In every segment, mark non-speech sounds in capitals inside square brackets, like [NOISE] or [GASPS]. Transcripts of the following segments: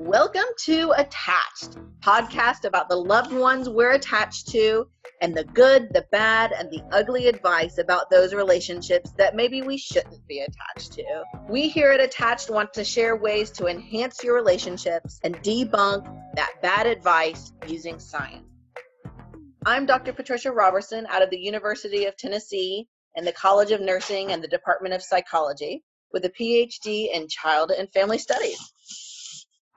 Welcome to Attached, podcast about the loved ones we're attached to and the good, the bad, and the ugly advice about those relationships that maybe we shouldn't be attached to. We here at Attached want to share ways to enhance your relationships and debunk that bad advice using science. I'm Dr. Patricia Robertson out of the University of Tennessee and the College of Nursing and the Department of Psychology with a PhD in Child and Family Studies.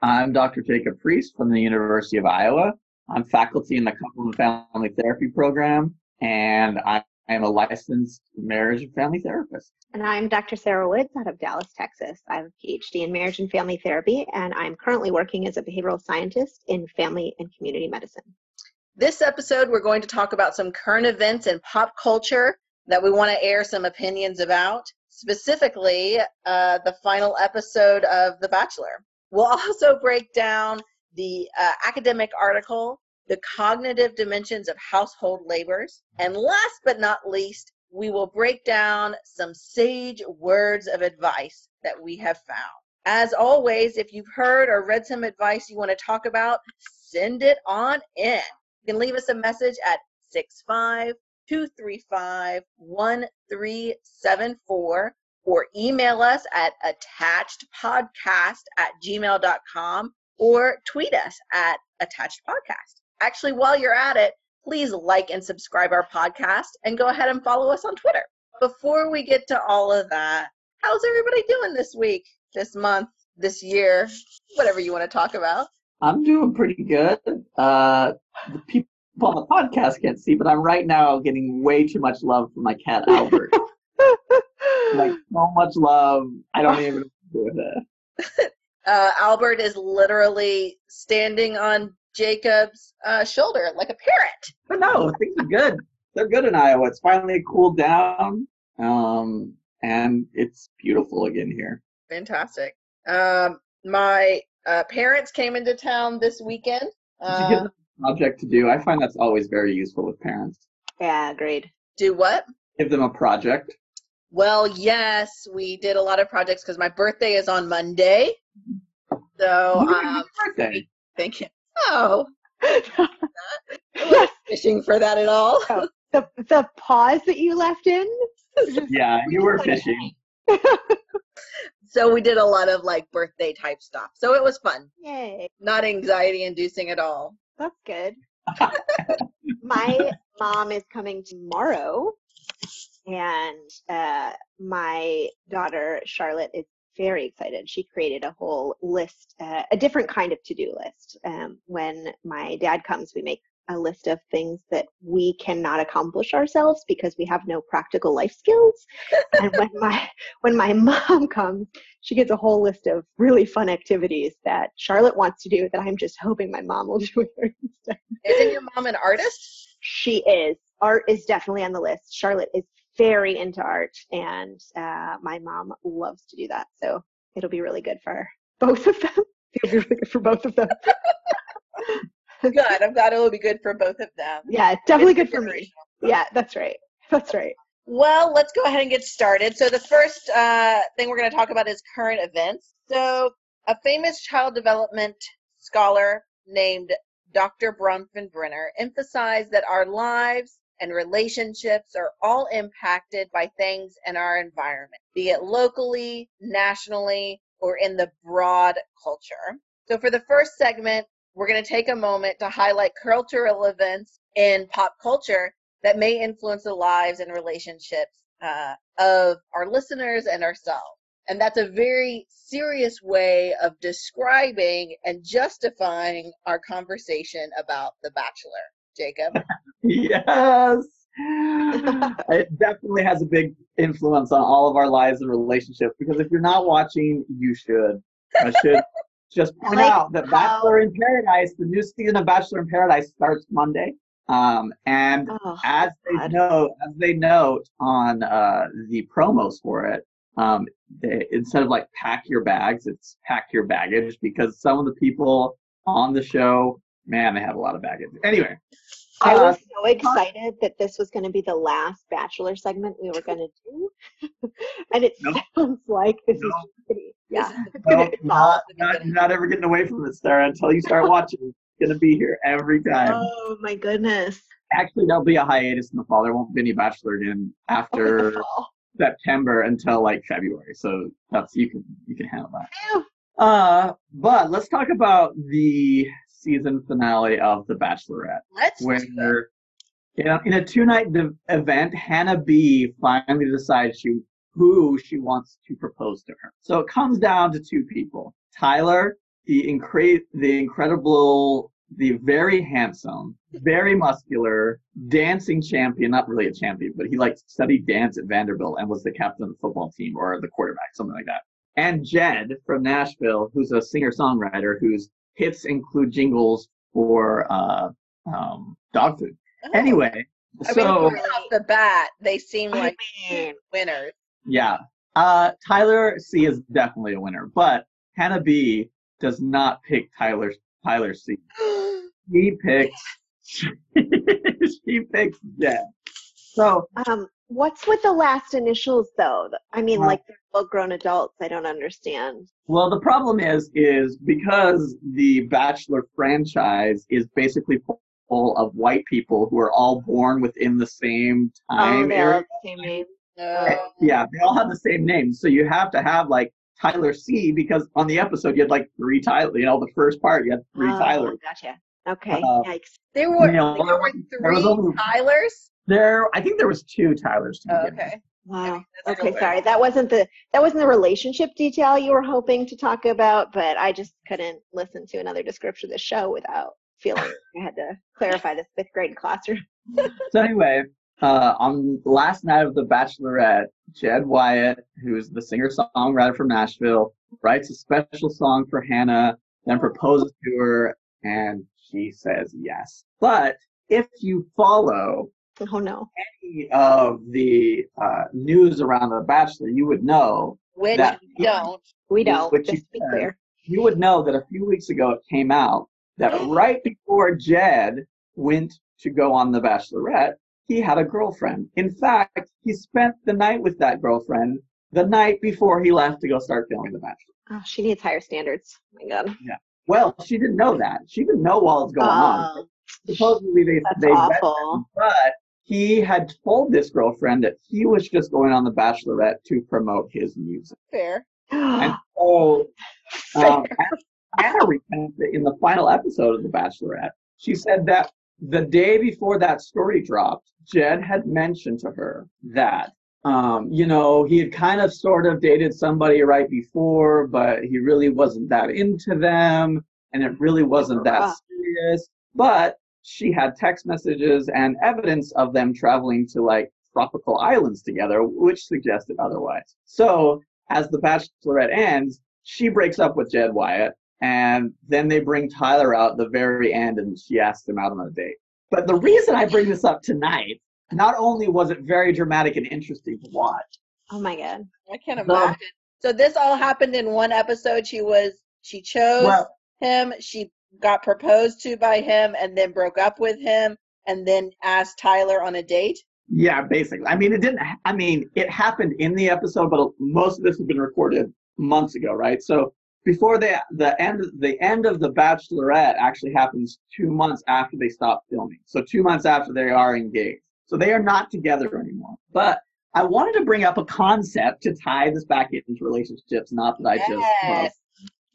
I'm Dr. Jacob Priest from the University of Iowa. I'm faculty in the Couple and Family Therapy program, and I am a licensed marriage and family therapist. And I'm Dr. Sarah Woods out of Dallas, Texas. I have a PhD in marriage and family therapy, and I'm currently working as a behavioral scientist in family and community medicine. This episode, we're going to talk about some current events in pop culture that we want to air some opinions about, specifically uh, the final episode of The Bachelor. We'll also break down the uh, academic article, the cognitive dimensions of household labors, and last but not least, we will break down some sage words of advice that we have found. As always, if you've heard or read some advice you want to talk about, send it on in. You can leave us a message at 65 235 1374 or email us at attachedpodcast at gmail.com or tweet us at attachedpodcast. Actually, while you're at it, please like and subscribe our podcast and go ahead and follow us on Twitter. Before we get to all of that, how's everybody doing this week, this month, this year, whatever you want to talk about? I'm doing pretty good. Uh, the people on the podcast can't see, but I'm right now getting way too much love from my cat Albert. [LAUGHS] like [GASPS] so much love. I don't even [LAUGHS] know what to do with it. Uh, Albert is literally standing on Jacob's uh, shoulder like a parrot. But no, things are good. They're good in Iowa. It's finally cooled down, um, and it's beautiful again here. Fantastic. Um, my uh, parents came into town this weekend. Did you give uh, project to do? I find that's always very useful with parents. Yeah, agreed. Do what? Give them a project. Well, yes, we did a lot of projects because my birthday is on Monday. So, um, birthday. Thank you. Oh, [LAUGHS] I was fishing for that at all. Oh, the the pause that you left in. [LAUGHS] yeah, you were fishing. [LAUGHS] so we did a lot of like birthday type stuff. So it was fun. Yay! Not anxiety inducing at all. That's good. My mom is coming tomorrow and uh, my daughter Charlotte is very excited. She created a whole list, uh, a different kind of to-do list. Um, when my dad comes, we make a list of things that we cannot accomplish ourselves because we have no practical life skills. and when [LAUGHS] my when my [LAUGHS] mom comes, she gets a whole list of really fun activities that Charlotte wants to do that I'm just hoping my mom will [LAUGHS] do with her instead. Isn't your mom an artist? She is. Art is definitely on the list. Charlotte is very into art, and uh, my mom loves to do that. So it'll be really good for both of them. [LAUGHS] It'll be really good for both of them. good. I'm glad it'll be good for both of them. Yeah, definitely good for me. Yeah, that's right. That's right. Well, let's go ahead and get started. So the first uh, thing we're going to talk about is current events. So a famous child development scholar named Dr. Bronfenbrenner emphasized that our lives and relationships are all impacted by things in our environment, be it locally, nationally, or in the broad culture. So, for the first segment, we're going to take a moment to highlight cultural events in pop culture that may influence the lives and relationships uh, of our listeners and ourselves. And that's a very serious way of describing and justifying our conversation about The Bachelor. Jacob. [LAUGHS] yes. [LAUGHS] it definitely has a big influence on all of our lives and relationships because if you're not watching, you should. I should [LAUGHS] just point like out that Bachelor in Paradise, the new season of Bachelor in Paradise starts Monday. Um, and oh, as they God. note, as they note on uh, the promos for it, um, they, instead of like pack your bags, it's pack your baggage because some of the people on the show man, they have a lot of baggage. Anyway. I was uh, so excited that this was going to be the last Bachelor segment we were going to do. [LAUGHS] and it no. sounds like this no. is Yeah. No, It's all not, not, not ever getting away from it, Sarah, until you start watching. It's gonna be here every time. Oh my goodness. Actually, there'll be a hiatus in the fall. There won't be any Bachelor in after Oh, September until like February. So that's you can you can handle that. Phew. Uh, but let's talk about the season finale of The Bachelorette, Let's where you know, in a two-night de- event, Hannah B finally decides she who she wants to propose to her. So it comes down to two people: Tyler, the incre- the incredible, the very handsome, very muscular dancing champion. Not really a champion, but he like studied dance at Vanderbilt and was the captain of the football team or the quarterback, something like that. And Jed from Nashville, who's a singer-songwriter whose hits include jingles for uh, um, dog food. Oh. Anyway, I mean, so right off the bat, they seem I like mean, winners. yeah, uh, Tyler C is definitely a winner, but Hannah B does not pick Tyler Tyler C. He picks [GASPS] she picks Jed. [LAUGHS] So um, what's with the last initials though? I mean, Uh, like they're full grown adults. I don't understand. Well, the problem is, is because the Bachelor franchise is basically full of white people who are all born within the same Oh, time they all area. have the same name. No. Yeah, they all have the same name, so you have to have like Tyler C because on the episode you had like three Tyler. You know, the first part you had three Oh, Tyler. Gotcha. Okay. Uh, Yikes. There were, You know, there were there was three only- Tylers. There, I think there was two Tylers. To Oh, okay. Wow. Okay, sorry. That wasn't the that wasn't the relationship detail you were hoping to talk about, but I just couldn't listen to another description of the show without feeling I had to clarify this fifth grade classroom. [LAUGHS] So anyway, uh, on the last night of The Bachelorette, Jed Wyatt, who's the singer-songwriter from Nashville, writes a special song for Hannah, then proposes to her, and she says yes. But if you follow Oh no. any of the uh, news around The Bachelor, you would know Which That- we don't. We don't, What you just to be said. clear. you would know that a few weeks ago it came out that [GASPS] right before Jed went to go on The Bachelorette, he had a girlfriend. In fact, he spent the night with that girlfriend the night before he left to go start filming The Bachelor. Oh, she needs higher standards. Oh my god. Yeah. Well, she didn't know that. She didn't know while it was going on. Oh, Supposedly they that's they met awful. but he had told this girlfriend that he was just going on The Bachelorette to promote his music. Fair. And [GASPS] so, um, Hannah repented in the final episode of The Bachelorette. She said that the day before that story dropped, Jed had mentioned to her that, um, you know, he had kind of sort of dated somebody right before, but he really wasn't that into them, and it really wasn't that serious. But she had text messages and evidence of them traveling to like tropical islands together, which suggested otherwise. So as the Bachelorette ends, she breaks up with Jed Wyatt, and then they bring Tyler out at the very end, and she asks him out on a date. But the reason I bring this up tonight, not only was it very dramatic and interesting to watch, Oh my god. I can't No. imagine. So this all happened in one episode. She was she chose well, him. She got proposed to by him, and then broke up with him, and then asked Tyler on a date. yeah, basically. I mean, it didn't. I mean, it happened in the episode, but most of this has been recorded months ago, right? So before the the end the end of the Bachelorette actually happens two months after they stop filming. So two months after they are engaged. So they are not together anymore. But I wanted to bring up a concept to tie this back into relationships. Not that I just love Yes.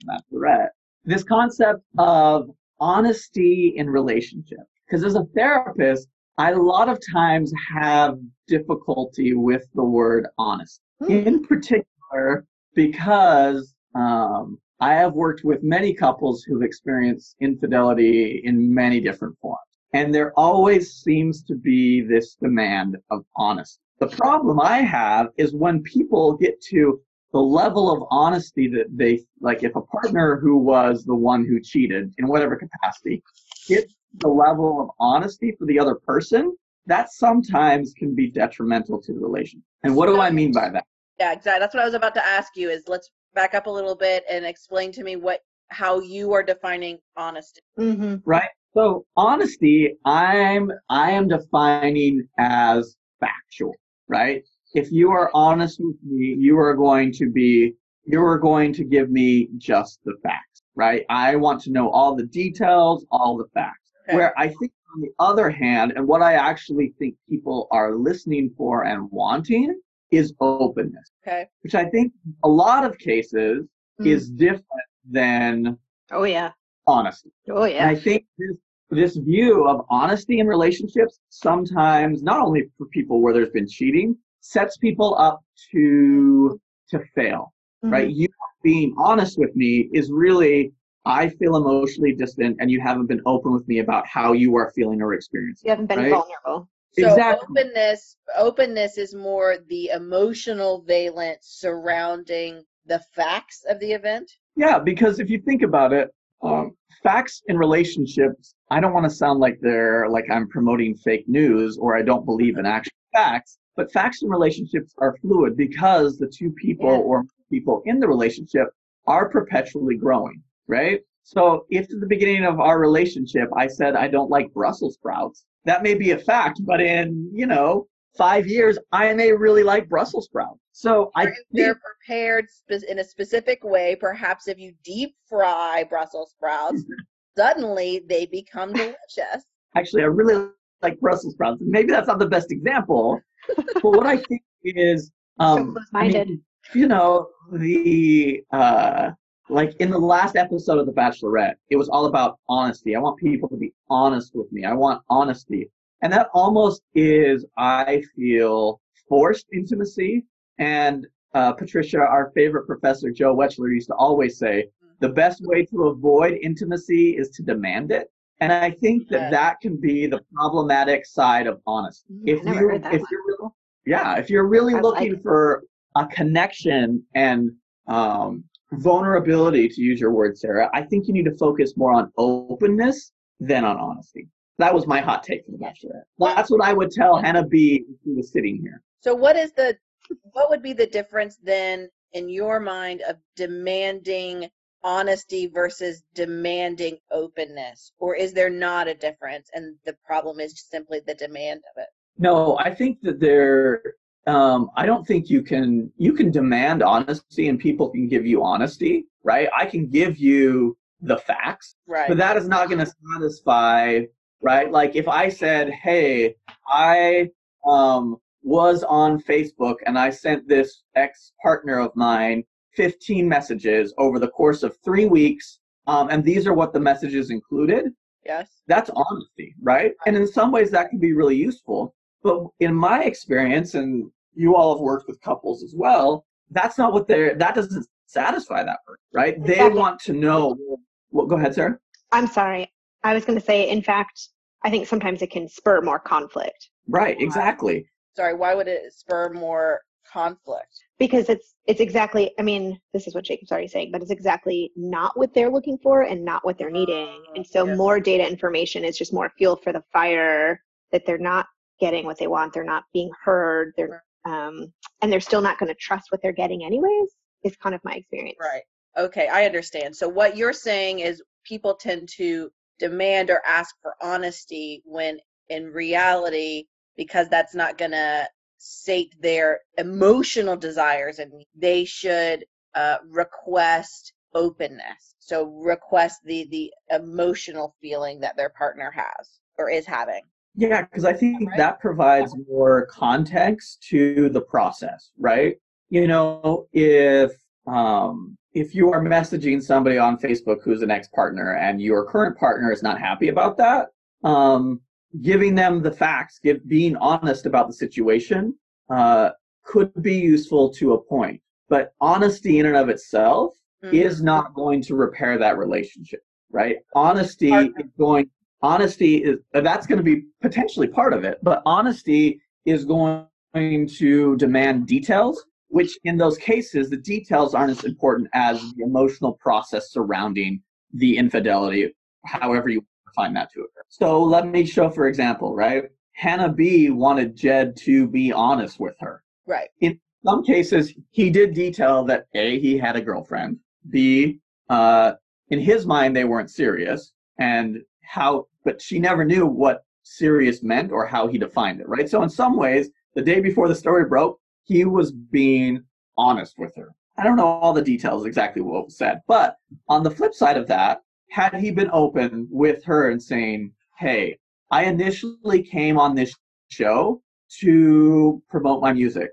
Bachelorette. This concept of honesty in relationship. Because as a therapist, I a lot of times have difficulty with the word honest. Hmm. In particular, because um, I have worked with many couples who've experienced infidelity in many different forms. And there always seems to be this demand of honesty. The problem I have is when people get to the level of honesty that they like if a partner who was the one who cheated in whatever capacity gets the level of honesty for the other person that sometimes can be detrimental to the relationship and what do i mean by that Yeah, exactly. That's what I was about to ask you. Is let's back up a little bit and explain to me what how you are defining honesty. Mm-hmm. right so honesty i'm i am defining as factual right if you are honest with me you are going to be you're going to give me just the facts, right? I want to know all the details, all the facts. Okay. Where I think, on the other hand, and what I actually think people are listening for and wanting is openness, Okay. which I think a lot of cases Mm. is different than Oh yeah. honesty. Oh And yeah. I think this, this view of honesty in relationships sometimes, not only for people where there's been cheating, sets people up to to fail, Mm-hmm. right? You being honest with me is really, I feel emotionally distant and you haven't been open with me about how you are feeling or experiencing. You haven't been right? vulnerable. So Exactly. openness openness is more the emotional valence surrounding the facts of the event. Yeah, because if you think about it, um, facts in relationships, I don't want to sound like they're like I'm promoting fake news or I don't believe in actual facts, but facts in relationships are fluid because the two people Yeah. or people in the relationship are perpetually growing, right? So if at the beginning of our relationship I said I don't like Brussels sprouts, that may be a fact, but in, you know, five years, I may really like Brussels sprouts. So I they're think, prepared in a specific way, perhaps if you deep fry Brussels sprouts, [LAUGHS] suddenly they become delicious. actually, I really like Brussels sprouts. Maybe that's not the best example, but what I think is, [LAUGHS] um, I mean, you know, the uh, like in the last episode of The Bachelorette, it was all about honesty. I want people to be honest with me. I want honesty, and that almost is, I feel, forced intimacy. And uh, Patricia, our favorite professor, Joe Wetchler, used to always say, the best way to avoid intimacy is to demand it. And I think that Yes. that can be the problematic side of honesty. Mm, If you if one. you're real- yeah, if you're really I looking like- for a connection and um, vulnerability, to use your word, Sarah, I think you need to focus more on openness than on honesty. That was my hot take for the Bachelorette. That's what I would tell Hannah B if she was sitting here. So what is the what would be the difference then in your mind of demanding honesty versus demanding openness? Or is there not a difference and the problem is simply the demand of it? No, I think that there. Um, I don't think you can. You can demand honesty, and people can give you honesty, right? I can give you the facts, Right. but that is not going to satisfy, right? Like if I said, "Hey, I um, was on Facebook and I sent this ex partner of mine 15 messages over the course of three weeks, um, and these are what the messages included." yes. that's honesty, right? And in some ways that can be really useful. But in my experience, and you all have worked with couples as well, that's not what they're, that doesn't satisfy that person, right? They Exactly. want to know, well, go ahead, Sarah. I'm sorry. I was going to say, in fact, I think sometimes it can spur more conflict Right, exactly. Sorry, why would it spur more conflict? because it's it's exactly. I mean, this is what Jacob's already saying, but it's exactly not what they're looking for and not what they're needing. And so, Yes. more data information is just more fuel for the fire that they're not getting what they want. They're not being heard. They're um, and they're still not going to trust what they're getting anyways. Is kind of my experience. Right. Okay, I understand. So what you're saying is people tend to demand or ask for honesty when in reality because that's not going to sate their emotional desires and they should uh, request openness. So request the the emotional feeling that their partner has or is having. Yeah, because I think Right. that provides more context to the process, right? You know, if um, if you are messaging somebody on Facebook who's an ex-partner and your current partner is not happy about that, um, giving them the facts, give, being honest about the situation, uh, could be useful to a point. But honesty in and of itself Mhm. is not going to repair that relationship, right? Honesty is going. Honesty is that's going to be potentially part of it, but honesty is going to demand details, which in those cases the details aren't as important as the emotional process surrounding the infidelity, however you find that to occur. So let me show, for example, right? Hannah B wanted Jed to be honest with her Right. In some cases he did detail that a he had a girlfriend b uh, in his mind they weren't serious and how but she never knew what serious meant or how he defined it right so in some ways the day before the story broke he was being honest with her I don't know all the details exactly what was said, but on the flip side of that, had he been open with her and saying, "Hey, I initially came on this show to promote my music.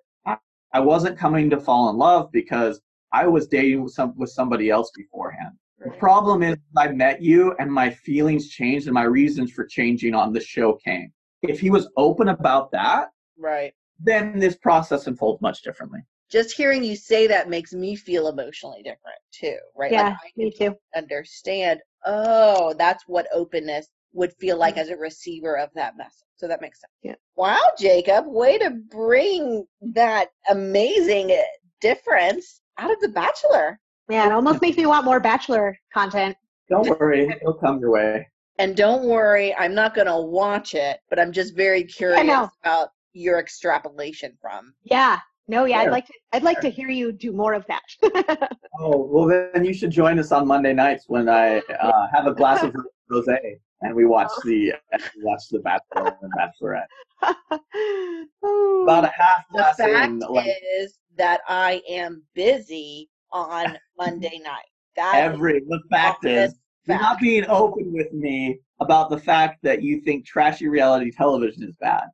I wasn't coming to fall in love because I was dating with some with somebody else beforehand. The problem is I met you and my feelings changed and my reasons for changing on the show came. If he was open about that, right, then this process unfolds much differently. Just hearing you say that makes me feel emotionally different too, right? Yeah, like me too. Understand. Oh, that's what openness would feel like mm-hmm. as a receiver of that message. So that makes sense. Yeah. Wow, Jacob, way to bring that amazing difference out of The Bachelor. Yeah, it almost makes me want more Bachelor content. Don't [LAUGHS] worry, it'll come your way. And don't worry, I'm not going to watch it, but I'm just very curious about your extrapolation from. Yeah. No, yeah, I'd like to I'd like to hear you do more of that. [LAUGHS] oh, well then you should join us on Monday nights when I uh, have a glass of rosé and we watch oh. the we watch the Bachelor and Bachelorette. [LAUGHS] About a half the fact like, is that I am busy on Monday night. That every the fact is you're not being open with me about the fact that you think trashy reality television is bad.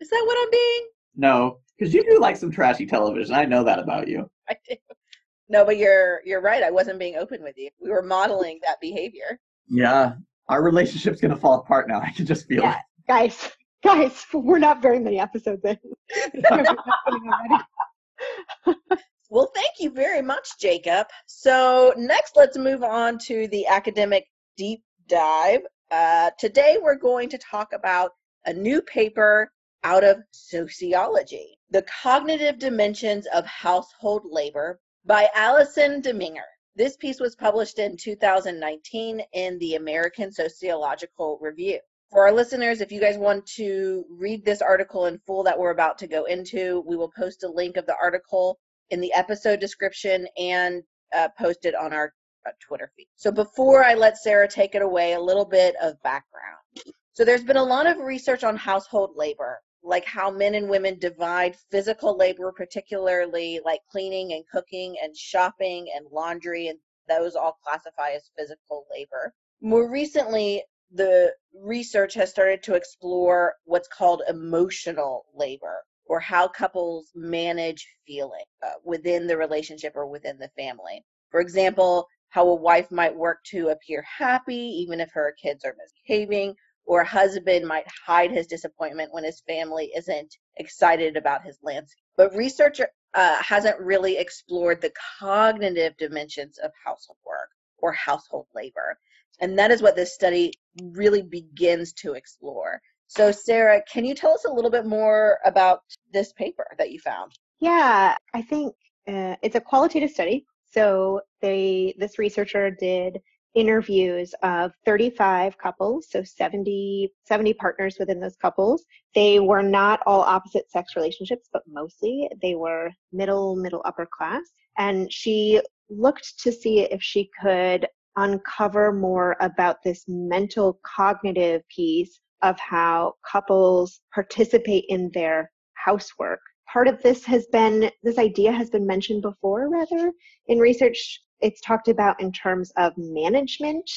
Is that what I'm being? No, because you do like some trashy television. I know that about you. [LAUGHS] I do. No, but you're you're right. I wasn't being open with you. We were modeling that behavior. Yeah, our relationship's gonna fall apart now. I can just feel yeah. it. Guys, [LAUGHS] guys, we're not very many episodes in. [LAUGHS] well, thank you very much, Jacob. So next, let's move on to the academic deep dive. Uh, today, we're going to talk about a new paper out of sociology, the cognitive dimensions of household labor by Allison Daminger. This piece was published in 2019 in the American Sociological Review. For our listeners, if you guys want to read this article in full that we're about to go into, we will post a link of the article in the episode description and uh, post it on our uh, Twitter feed. So before I let Sarah take it away, a little bit of background. So there's been a lot of research on household labor like how men and women divide physical labor, particularly like cleaning and cooking and shopping and laundry, and those all classify as physical labor. More recently, the research has started to explore what's called emotional labor or how couples manage feeling uh, within the relationship or within the family. For example, how a wife might work to appear happy even if her kids are misbehaving, or a husband might hide his disappointment when his family isn't excited about his landscape. But research uh, hasn't really explored the cognitive dimensions of household work or household labor. And that is what this study really begins to explore. So, Sarah, can you tell us a little bit more about this paper that you found? Yeah, I think uh, it's a qualitative study. So, they this researcher did interviews of 35 couples, so 70, 70 partners within those couples. They were not all opposite sex relationships, but mostly they were middle, middle, upper class. And she looked to see if she could uncover more about this mental cognitive piece of how couples participate in their housework. Part of this has been, this idea has been mentioned before, rather, in research it's talked about in terms of management,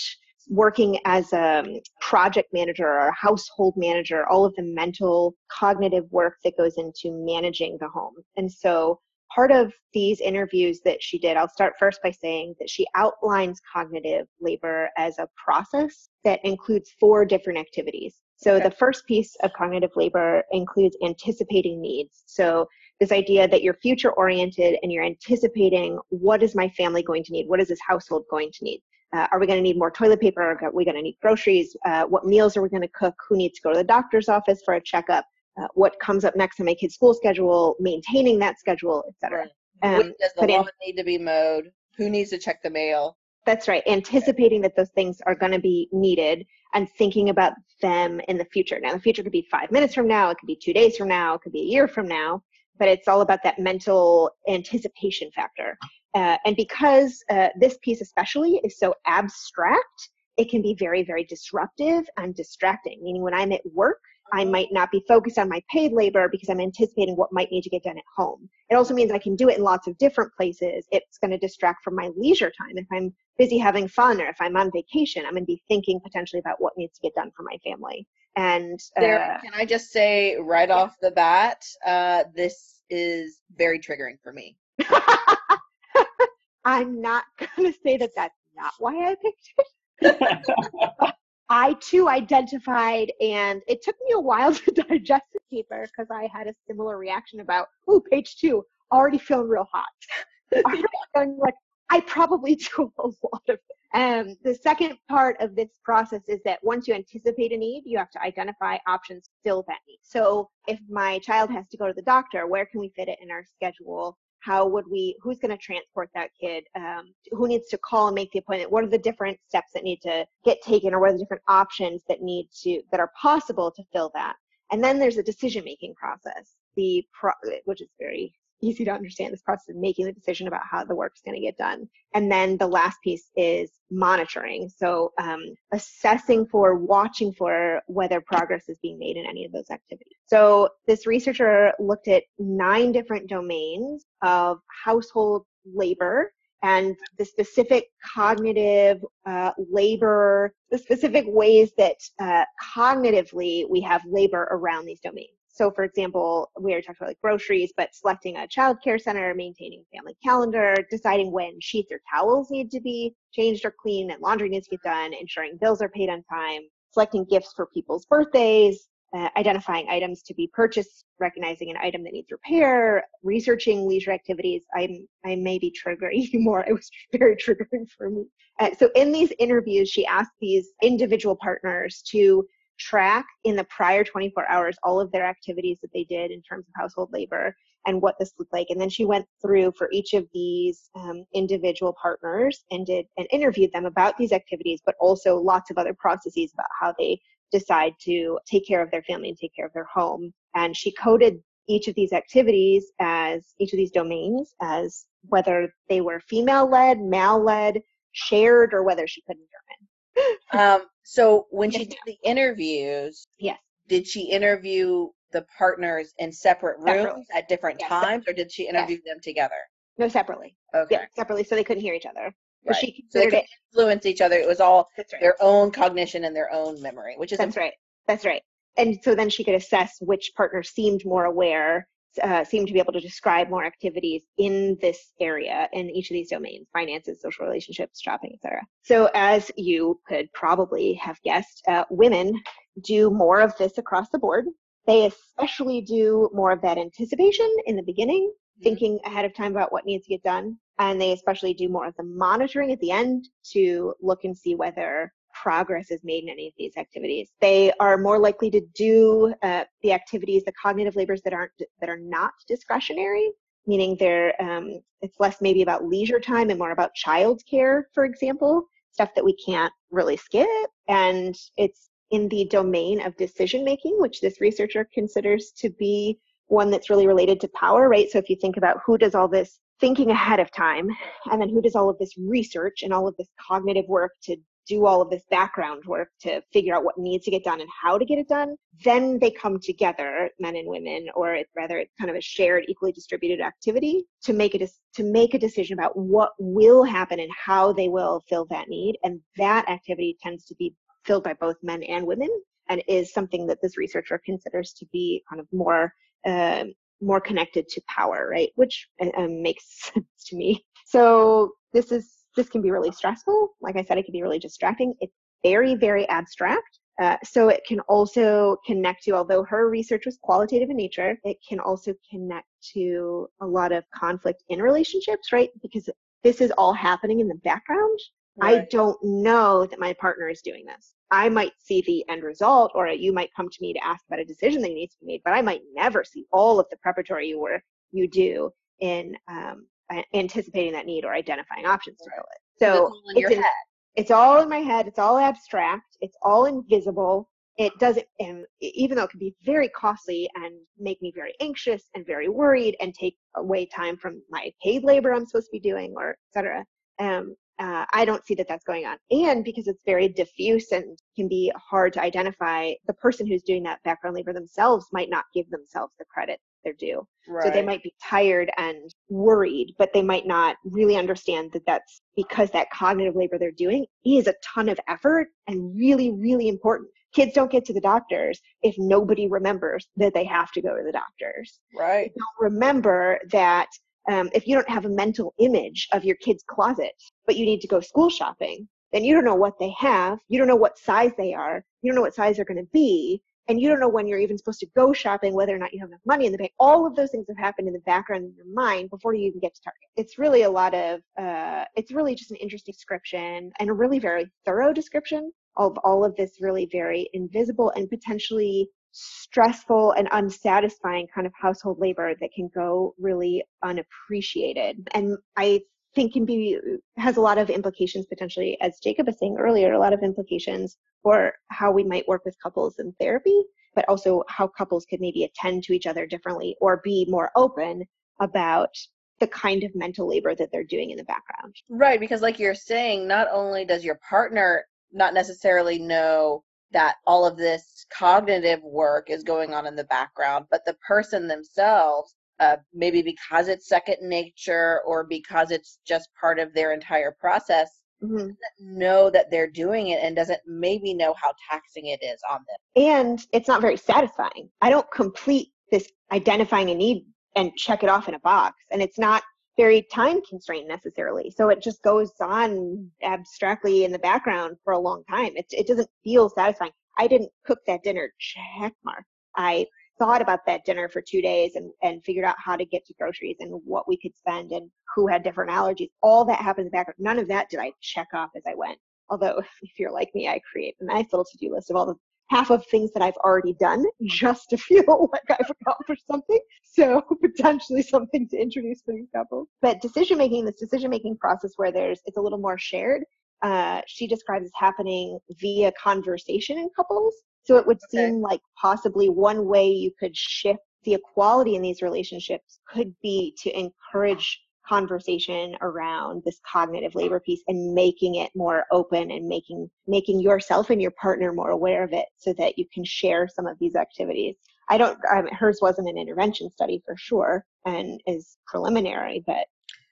working as a um, project manager or a household manager, all of the mental, cognitive work that goes into managing the home. And so part of these interviews that she did, I'll start first by saying that she outlines cognitive labor as a process that includes four different activities. So okay. the first piece of cognitive labor includes anticipating needs. So this idea that you're future oriented and you're anticipating what is my family going to need? What is this household going to need? Uh, are we going to need more toilet paper? Are we going to need groceries? Uh, what meals are we going to cook? Who needs to go to the doctor's office for a checkup? Uh, what comes up next on my kid's school schedule? Maintaining that schedule, etc. Um, does the lawn need to be mowed? Who needs to check the mail? That's right. Anticipating that those things are going to be needed and thinking about them in the future. Now, the future could be five minutes from now. It could be two days from now. It could be a year from now but it's all about that mental anticipation factor. Uh, and because uh, this piece especially is so abstract, it can be very, very disruptive and distracting. Meaning, when I'm at work I might not be focused on my paid labor because I'm anticipating what might need to get done at home. It also means I can do it in lots of different places. It's going to distract from my leisure time. If I'm busy having fun or if I'm on vacation, I'm going to be thinking potentially about what needs to get done for my family. And uh, there, can I just say right yeah. off the bat, uh, this is very triggering for me. [LAUGHS] I'm not going to say that that's not why I picked it. [LAUGHS] [LAUGHS] I too identified, and it took me a while to digest the paper because I had a similar reaction about, oh, page two, already feeling real hot. already feeling like I probably do a lot of um, the second part of this process is that once you anticipate a need, you have to identify options to fill that need. So if my child has to go to the doctor, where can we fit it in our schedule? how would we who's going to transport that kid um, who needs to call and make the appointment what are the different steps that need to get taken or what are the different options that need to that are possible to fill that and then there's a decision making process the pro, which is very easy to understand this process of making the decision about how the work's going to get done. And then the last piece is monitoring. So um, assessing for, watching for whether progress is being made in any of those activities. So this researcher looked at nine different domains of household labor and the specific cognitive uh, labor, the specific ways that uh, cognitively we have labor around these domains. So, for example, we already talked about like groceries, but selecting a child care center, maintaining family calendar, deciding when sheets or towels need to be changed or cleaned, and laundry needs to get done, ensuring bills are paid on time, selecting gifts for people's birthdays, uh, identifying items to be purchased, recognizing an item that needs repair, researching leisure activities. I'm I may be triggering you [LAUGHS] more. It was very triggering for me. Uh, so in these interviews, she asked these individual partners to track in the prior 24 hours all of their activities that they did in terms of household labor and what this looked like. And then she went through for each of these um, individual partners and did and interviewed them about these activities, but also lots of other processes about how they decide to take care of their family and take care of their home. And she coded each of these activities as each of these domains as whether they were female led, male led, shared, or whether she couldn't determine. Um, so when she did the interviews, yes, did she interview the partners in separate rooms separately. at different yes, times, or did she interview yes. them together? No, separately. Okay. Yeah, separately, so they couldn't hear each other. Right. She so they could influence each other. It was all right. their own cognition and their own memory, which is that's important. right. That's right. And so then she could assess which partner seemed more aware uh, seem to be able to describe more activities in this area in each of these domains finances social relationships shopping etc so as you could probably have guessed uh, women do more of this across the board they especially do more of that anticipation in the beginning mm-hmm. thinking ahead of time about what needs to get done and they especially do more of the monitoring at the end to look and see whether progress is made in any of these activities. They are more likely to do uh, the activities, the cognitive labors that aren't that are not discretionary, meaning they're um, it's less maybe about leisure time and more about child care, for example, stuff that we can't really skip, and it's in the domain of decision making, which this researcher considers to be one that's really related to power, right? So if you think about who does all this thinking ahead of time, and then who does all of this research and all of this cognitive work to do all of this background work to figure out what needs to get done and how to get it done, then they come together, men and women, or it, rather it's kind of a shared, equally distributed activity to make a to make a decision about what will happen and how they will fill that need. And that activity tends to be filled by both men and women, and is something that this researcher considers to be kind of more. Uh, more connected to power, right? Which makes [LAUGHS] sense to me. So this is this can be really stressful. Like I said, it can be really distracting. It's very, very abstract. Uh, so it can also connect to, although her research was qualitative in nature, it can also connect to a lot of conflict in relationships, right? Because this is all happening in the background. Right. I don't know that my partner is doing this. I might see the end result, or you might come to me to ask about a decision that needs to be made, but I might never see all of the preparatory work you do in um, anticipating that need or identifying options to fill it. So it's, in, it's all in my head. It's all abstract. It's all invisible. It doesn't, and even though it can be very costly and make me very anxious and very worried and take away time from my paid labor I'm supposed to be doing or etc. Um, uh, I don't see that that's going on. And because it's very diffuse and can be hard to identify, the person who's doing that background labor themselves might not give themselves the credit they're due. Right. So they might be tired and worried, but they might not really understand that that's because that cognitive labor they're doing is a ton of effort and really, really important. Kids don't get to the doctors if nobody remembers that they have to go to the doctors. Right. They don't remember that um, if you don't have a mental image of your kid's closet, but you need to go school shopping, then you don't know what they have. You don't know what size they are. You don't know what size they're going to be. And you don't know when you're even supposed to go shopping, whether or not you have enough money in the bank. All of those things have happened in the background in your mind before you even get to Target. It's really a lot of, uh, it's really just an interesting description and a really very thorough description of all of this really very invisible and potentially stressful and unsatisfying kind of household labor that can go really unappreciated. And I think can be has a lot of implications potentially, as Jacob was saying earlier, a lot of implications for how we might work with couples in therapy, but also how couples could maybe attend to each other differently or be more open about the kind of mental labor that they're doing in the background. Right, because like you're saying, not only does your partner not necessarily know that all of this cognitive work is going on in the background, but the person themselves, uh, maybe because it's second nature or because it's just part of their entire process, mm-hmm. doesn't know that they're doing it and doesn't maybe know how taxing it is on them. And it's not very satisfying. I don't complete this identifying a need and check it off in a box. And it's not very time constrained necessarily. So it just goes on abstractly in the background for a long time. It, it doesn't feel satisfying. I didn't cook that dinner, check mark. I thought about that dinner for two days and, and figured out how to get to groceries and what we could spend and who had different allergies. All that happened in the background. None of that did I check off as I went. Although, [LAUGHS] if you're like me, I create a nice little to do list of all the half of things that I've already done [LAUGHS] just to feel [LAUGHS] like I've accomplished something. So potentially something to introduce for these couples. But decision making, this decision making process where there's it's a little more shared. Uh, she describes as happening via conversation in couples. So it would okay. seem like possibly one way you could shift the equality in these relationships could be to encourage conversation around this cognitive labor piece and making it more open and making making yourself and your partner more aware of it so that you can share some of these activities i don't um, hers wasn't an intervention study for sure and is preliminary but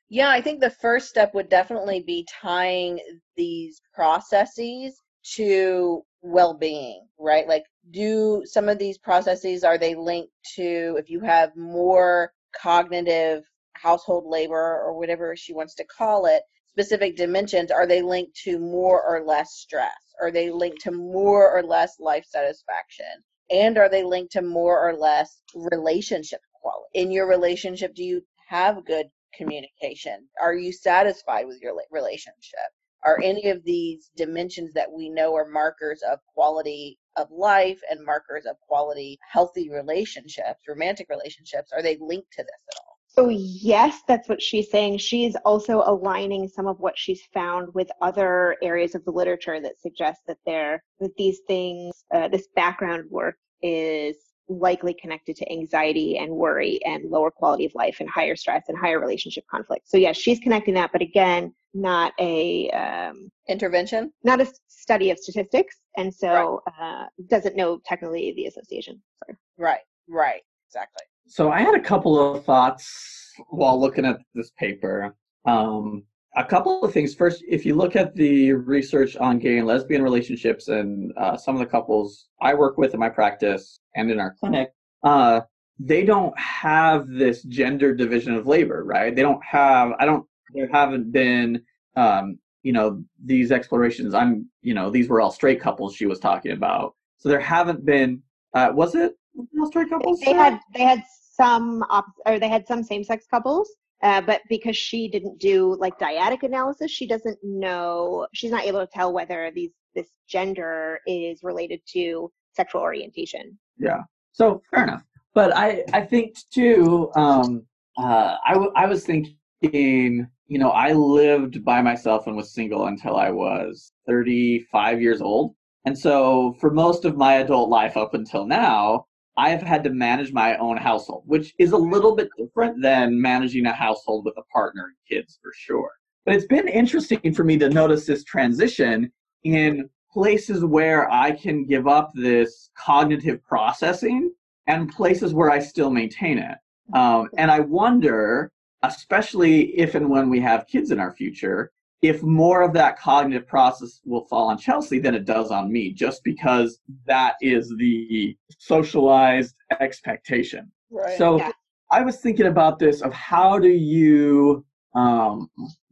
yeah i think the first step would definitely be tying these processes to well-being right? Like do some of these processes are they linked to if you have more cognitive household labor or whatever she wants to call it specific dimensions are they linked to more or less stress? Are they linked to more or less life satisfaction? And are they linked to more or less relationship quality in your relationship do you have good communication? Are you satisfied with your relationship are any of these dimensions that we know are markers of quality of life and markers of quality healthy relationships romantic relationships are they linked to this at all so, yes, that's what she's saying. She's also aligning some of what she's found with other areas of the literature that suggest that there that these things, uh, this background work is likely connected to anxiety and worry and lower quality of life and higher stress and higher relationship conflict. So, yes, she's connecting that, but again, not a um, intervention, not a study of statistics, and so right. uh, doesn't know technically the association. Sorry. Right, right, exactly. So I had a couple of thoughts while looking at this paper. Um, a couple of things. First, if you look at the research on gay and lesbian relationships and uh, some of the couples I work with in my practice and in our clinic, uh, they don't have this gender division of labor, right? They don't have, I don't, there haven't been, um, you know, these explorations. I'm, you know, these were all straight couples she was talking about. So there haven't been, uh, was it most straight couples? They had, they had some op- or they had some same-sex couples uh, but because she didn't do like dyadic analysis she doesn't know she's not able to tell whether these this gender is related to sexual orientation. Yeah. So fair enough. But i i think too um uh I, w- I was thinking you know i lived by myself and was single until i was 35 years old. And so for most of my adult life up until now I have had to manage my own household, which is a little bit different than managing a household with a partner and kids for sure. But it's been interesting for me to notice this transition in places where I can give up this cognitive processing and places where I still maintain it. Um, and I wonder, especially if and when we have kids in our future, if more of that cognitive process will fall on Chelsea than it does on me, just because that is the socialized expectation. Right. So Yeah. I was thinking about this of how do you um,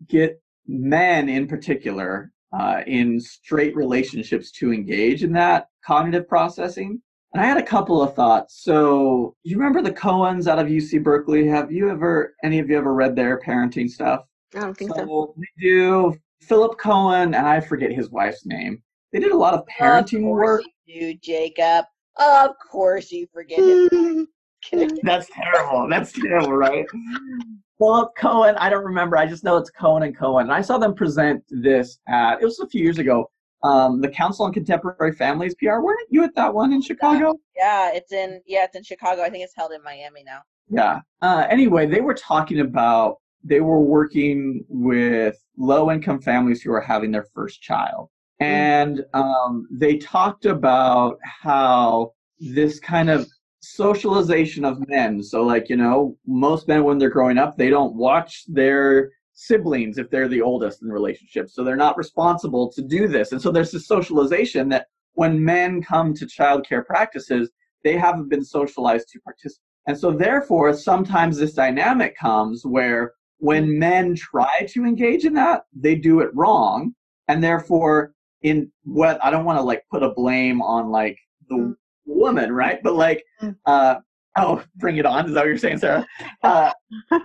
get men in particular uh, in straight relationships to engage in that cognitive processing. And I had a couple of thoughts. So you remember the Cowans out of UC Berkeley? Have you ever, any of you ever read their parenting stuff? I don't think so. So they do Philip Cowan, and I forget his wife's name. They did a lot of parenting of work. you do, Jacob. Of course you forget it. [LAUGHS] That's terrible. That's terrible, right? Philip Cowan, I don't remember. I just know it's Cowan and Cowan. And I saw them present this at, it was a few years ago, um, the Council on Contemporary Families PR. Weren't you at that one in Chicago? Yeah, it's in yeah, it's in Chicago. I think it's held in Miami now. Yeah. Uh, anyway, they were talking about, they were working with low income families who are having their first child. And um, they talked about how this kind of socialization of men. So, like, you know, most men, when they're growing up, they don't watch their siblings if they're the oldest in the relationship. So they're not responsible to do this. And so there's this socialization that when men come to childcare practices, they haven't been socialized to participate. And so, therefore, sometimes this dynamic comes where when men try to engage in that, they do it wrong. And therefore, in what I don't want to like put a blame on like the Mm. woman, right? But like, Mm. uh, oh, bring it on. Is that what you're saying, Sarah? [LAUGHS] Uh,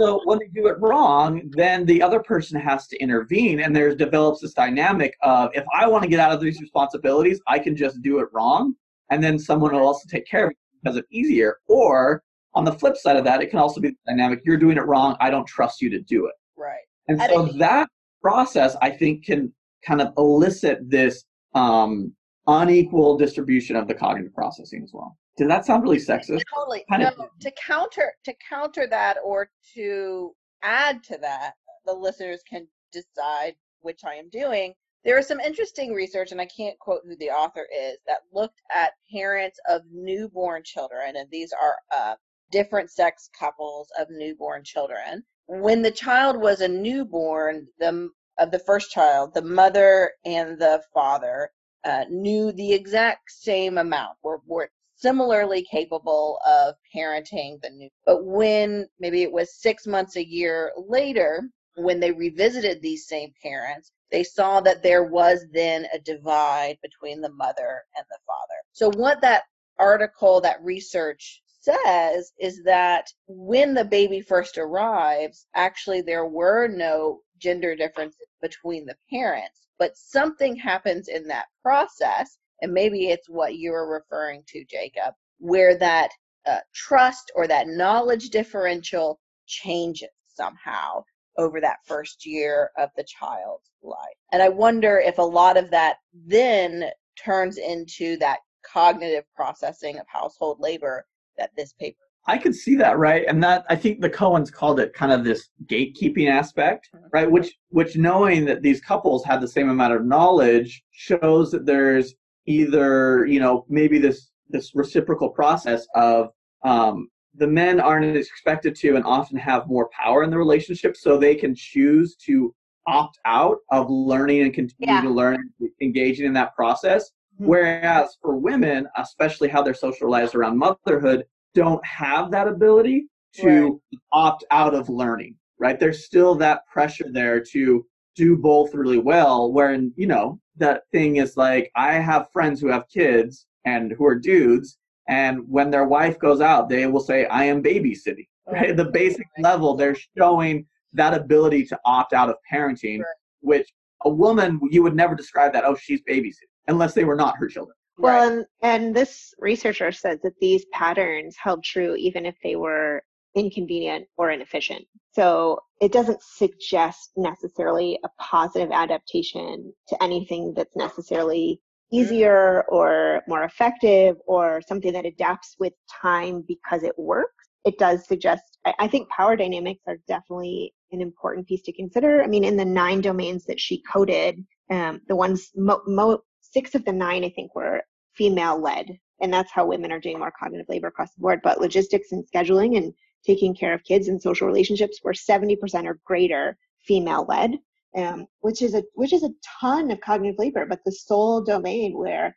so when they do it wrong, then the other person has to intervene, and there develops this dynamic of if I want to get out of these responsibilities, I can just do it wrong, and then someone will also take care of it because it's easier. Or on the flip side of that, it can also be the dynamic: you're doing it wrong. I don't trust you to do it. Right. And I so that process, I think, can kind of elicit this um, unequal distribution of the cognitive processing as well. Did that sound really sexist? Totally. Kind no, of- to counter to counter that or to add to that, the listeners can decide which I am doing. There is some interesting research, and I can't quote who the author is, that looked at parents of newborn children, and these are uh, different sex couples of newborn children. When the child was a newborn, the of the first child, the mother and the father uh, knew the exact same amount, were, were similarly capable of parenting the new. But when maybe it was six months, a year later, when they revisited these same parents, they saw that there was then a divide between the mother and the father. So, what that article, that research says is that when the baby first arrives, actually there were no gender differences between the parents, but something happens in that process, and maybe it's what you were referring to, Jacob, where that uh, trust or that knowledge differential changes somehow over that first year of the child's life. And I wonder if a lot of that then turns into that cognitive processing of household labor that this paper I could see that, right? And that I think the Cowans called it kind of this gatekeeping aspect, right? Which which knowing that these couples had the same amount of knowledge shows that there's either, you know, maybe this this reciprocal process of um, the men aren't expected to and often have more power in the relationship, so they can choose to opt out of learning and continue Yeah. to learn, engaging in that process. Mhm. Whereas for women, especially how they're socialized around motherhood, don't have that ability to opt out of learning, right? There's still that pressure there to do both really well. Wherein, you know, that thing is like, I have friends who have kids and who are dudes, and when their wife goes out, they will say, I am babysitting, [LAUGHS] right? At the basic level, they're showing that ability to opt out of parenting, which a woman, you would never describe that, oh, she's babysitting, unless they were not her children. Well, and, and this researcher says that these patterns held true even if they were inconvenient or inefficient. So it doesn't suggest necessarily a positive adaptation to anything that's necessarily easier or more effective or something that adapts with time because it works. it does suggest, I, I think power dynamics are definitely an important piece to consider. I mean, in the nine domains that she coded, um, the ones, mo, mo, six of the nine, I think, were female led. And that's how women are doing more cognitive labor across the board. But logistics and scheduling and taking care of kids and social relationships were 70% or greater female led. Um, which is a which is a ton of cognitive labor, but the sole domain where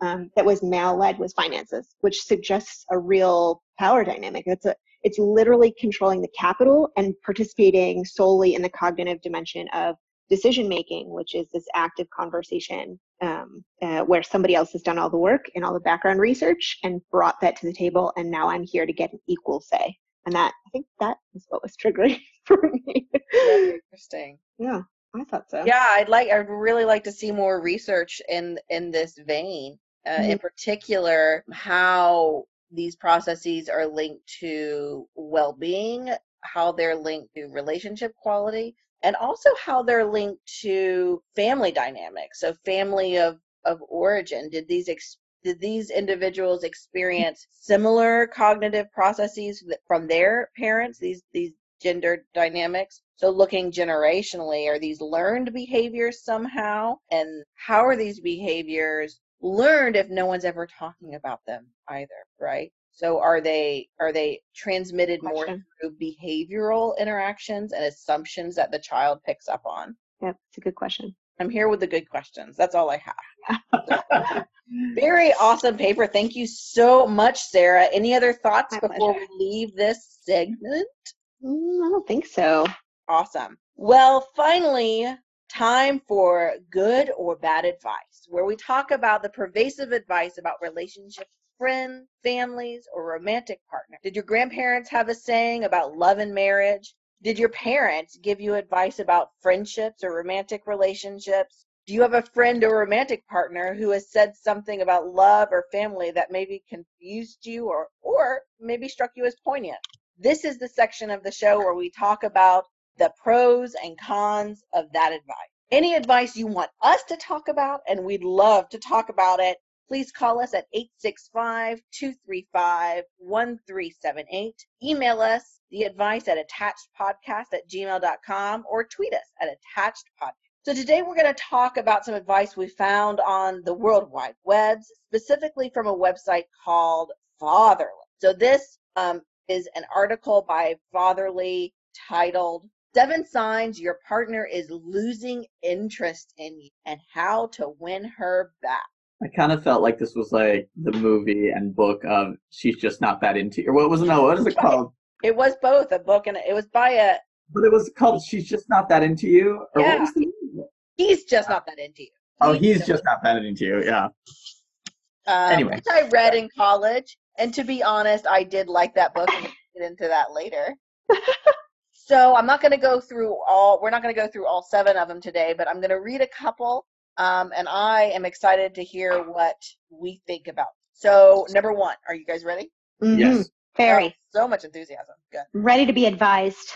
um, that was male led was finances, which suggests a real power dynamic. It's a it's literally controlling the capital and participating solely in the cognitive dimension of decision making, which is this active conversation um, uh, where somebody else has done all the work and all the background research and brought that to the table, and now I'm here to get an equal say. And that I think that is what was [LAUGHS] triggering for me. interesting. Yeah. I thought so. Yeah, I'd like. I'd really like to see more research in in this vein. Uh, mm-hmm. In particular, how these processes are linked to well-being, how they're linked to relationship quality, and also how they're linked to family dynamics. So, family of of origin. Did these ex- did these individuals mm-hmm. experience similar cognitive processes from their parents? These these gender dynamics. So, looking generationally, are these learned behaviors somehow? And how are these behaviors learned if no one's ever talking about them either, right? So are they are they transmitted more through behavioral interactions and assumptions that the child picks up on? Yeah, it's a good question. I'm here with the good questions. That's all I have. [LAUGHS] Very awesome paper. Thank you so much, Sarah. Any other thoughts My before pleasure. we leave this segment? Mm, I don't think so. Awesome. Well, finally, time for good or bad advice, where we talk about the pervasive advice about relationships, friends, families, or romantic partner? Did your grandparents have a saying about love and marriage? Did your parents give you advice about friendships or romantic relationships? Do you have a friend or romantic partner who has said something about love or family that maybe confused you or, or maybe struck you as poignant? This is the section of the show where we talk about the pros and cons of that advice. Any advice you want us to talk about, and we'd love to talk about it, please call us at 865 235 1378. Email us the advice at attachedpodcast at gmail.com or tweet us at attachedpodcast. So today we're going to talk about some advice we found on the World Wide Webs, specifically from a website called Fatherly. So this um, is an article by Fatherly titled Seven Signs Your Partner is Losing Interest in You and How to Win Her Back. I kind of felt like this was like the movie and book of She's Just Not That Into You. Or what was it? No, what is it [LAUGHS] called? It was both a book and it was by a. But it was called She's Just Not That Into You? Or yeah. He's just not that into you. Oh, he's just, just not that into you, yeah. Um, anyway. Which I read in college and to be honest, I did like that book and get into that later. [LAUGHS] so I'm not going to go through all. We're not going to go through all seven of them today, but I'm going to read a couple, um, and I am excited to hear what we think about. So number one, are you guys ready? Mm-hmm. Yes. Very. Oh, so much enthusiasm. Good. Ready to be advised.